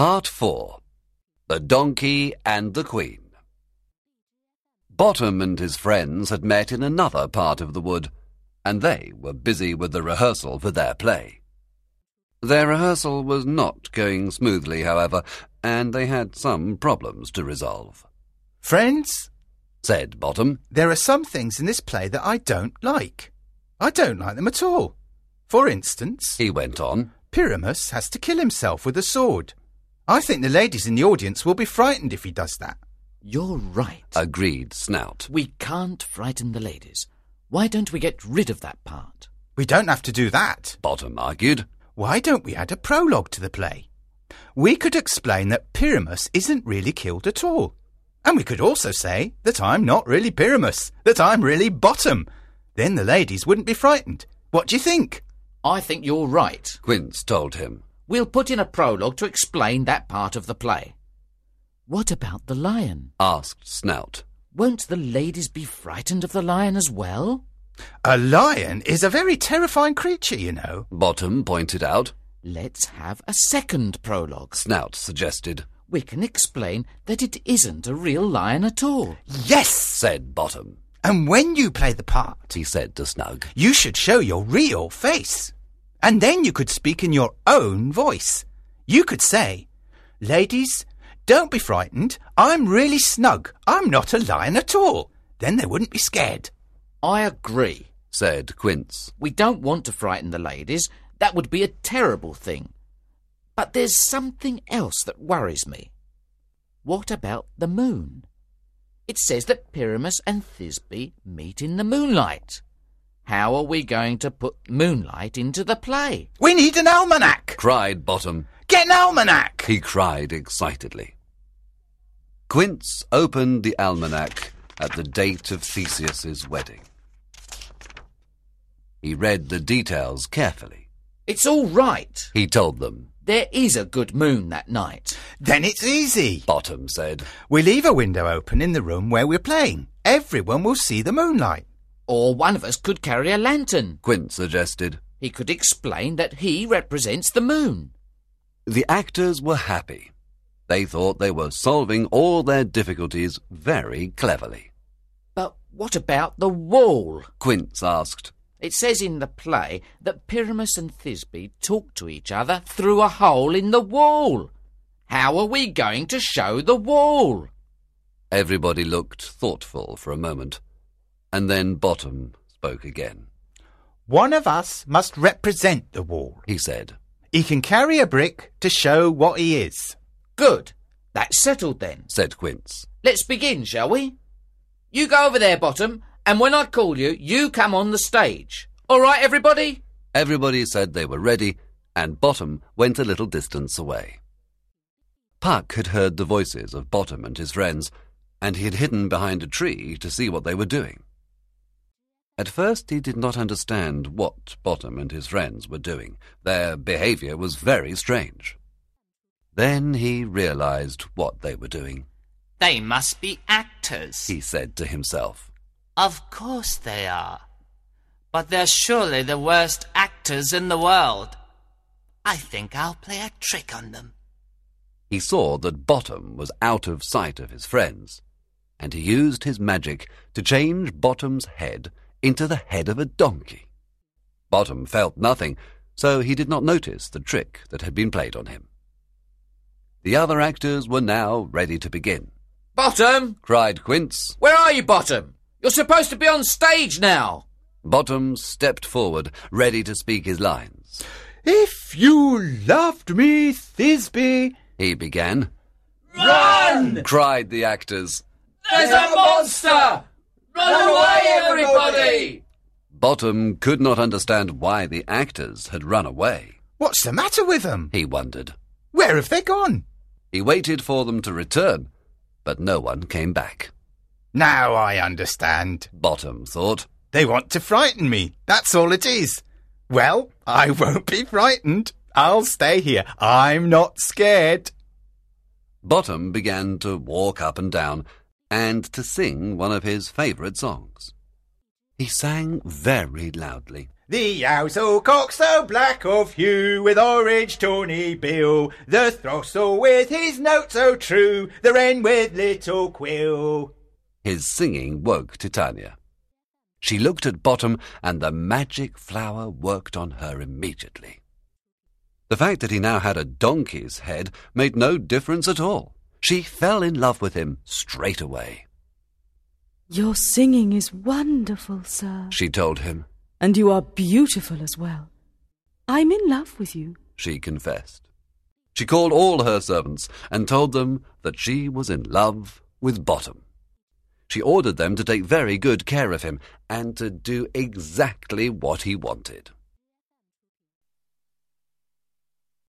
Part 4 The Donkey and the Queen. Bottom and his friends had met in another part of the wood, and they were busy with the rehearsal for their play. Their rehearsal was not going smoothly, however, and they had some problems to resolve. Friends, Said Bottom, there are some things in this play that I don't like. I don't like them at all. For instance, he went on. Pyramus has to kill himself with a sword. I think the ladies in the audience will be frightened if he does that. You're right. Agreed Snout. we can't frighten the ladies. Why don't we get rid of that part? We don't have to do that. Bottom argued. Why don't we add a prologue to the play? We could explain that Pyramus isn't really killed at all. And we could also say that I'm not really Pyramus, that I'm really Bottom. Then the ladies wouldn't be frightened. What do you think? I think you're right. Quince told him. We'll put in a prologue to explain that part of the play. What about the lion? Asked Snout. Won't the ladies be frightened of the lion as well? A lion is a very terrifying creature, you know. Bottom pointed out. Let's have a second prologue. Snout suggested. We can explain that it isn't a real lion at all. Yes! Said Bottom. And when you play the part, He said to Snug. you should show your real face. And then you could speak in your own voice. You could say, Ladies, don't be frightened. I'm really snug. I'm not a lion at all. Then they wouldn't be scared. I agree. Said Quince. We don't want to frighten the ladies. That would be a terrible thing. But there's something else that worries me. What about the moon? It says that Pyramus and Thisbe meet in the moonlight. How are we going to put moonlight into the play? We need an almanac. Cried Bottom. Get an almanac. He cried excitedly. Quince opened the almanac at the date of Theseus's wedding. He read the details carefully. It's all right. He told them. There is a good moon that night. Then it's easy. Bottom said. We leave a window open in the room where we're playing. Everyone will see the moonlight. Or one of us could carry a lantern. Quince suggested. He could explain that he represents the moon. The actors were happy. They thought they were solving all their difficulties very cleverly. But what about the wall? Quince asked. It says in the play that Pyramus and Thisbe talk to each other through a hole in the wall. How are we going to show the wall? Everybody looked thoughtful for a moment, and then Bottom spoke again. One of us must represent the wall. He said, He can carry a brick to show what he is. Good. That's settled then. said Quince. Let's begin, shall we? You go over there, Bottom, and when I call you, you come on the stage. All right, everybody? Everybody said they were ready, and Bottom went a little distance away. Puck had heard the voices of Bottom and his friends, and he had hidden behind a tree to see what they were doing. At first he did not understand what Bottom and his friends were doing. Their behaviour was very strange. Then he realized what they were doing. They must be actors. He said to himself. Of course they are. But they're surely the worst actors in the world. I think I'll play a trick on them. He saw that Bottom was out of sight of his friends, and he used his magic to change Bottom's head into the head of a donkey. Bottom felt nothing, so he did not notice the trick that had been played on him. The other actors were now ready to begin. Bottom! Cried Quince. Where are you, Bottom? You're supposed to be on stage now. Bottom stepped forward, ready to speak his lines. If you loved me, Thisbe. He began. Run! Cried the actors. There's a monster! Run away, everybody! Bottom could not understand why the actors had run away. What's the matter with them? He wondered. Where have they gone? He waited for them to return, but no one came back. Now I understand. Bottom thought. They want to frighten me. That's all it is. Well, I won't be frightened. I'll stay here. I'm not scared. Bottom began to walk up and down and to sing one of his favourite songs. He sang very loudly. The ousel oh, cock so black of hue, with orange tawny bill, the throstle with his note so true, the wren with little quill. His singing woke Titania. She looked at Bottom, and the magic flower worked on her immediately. The fact that he now had a donkey's head made no difference at all. She fell in love with him straight away. Your singing is wonderful, sir, She told him, and you are beautiful as well. I'm in love with you. she confessed. She called all her servants and told them that she was in love with Bottom. She ordered them to take very good care of him and to do exactly what he wanted.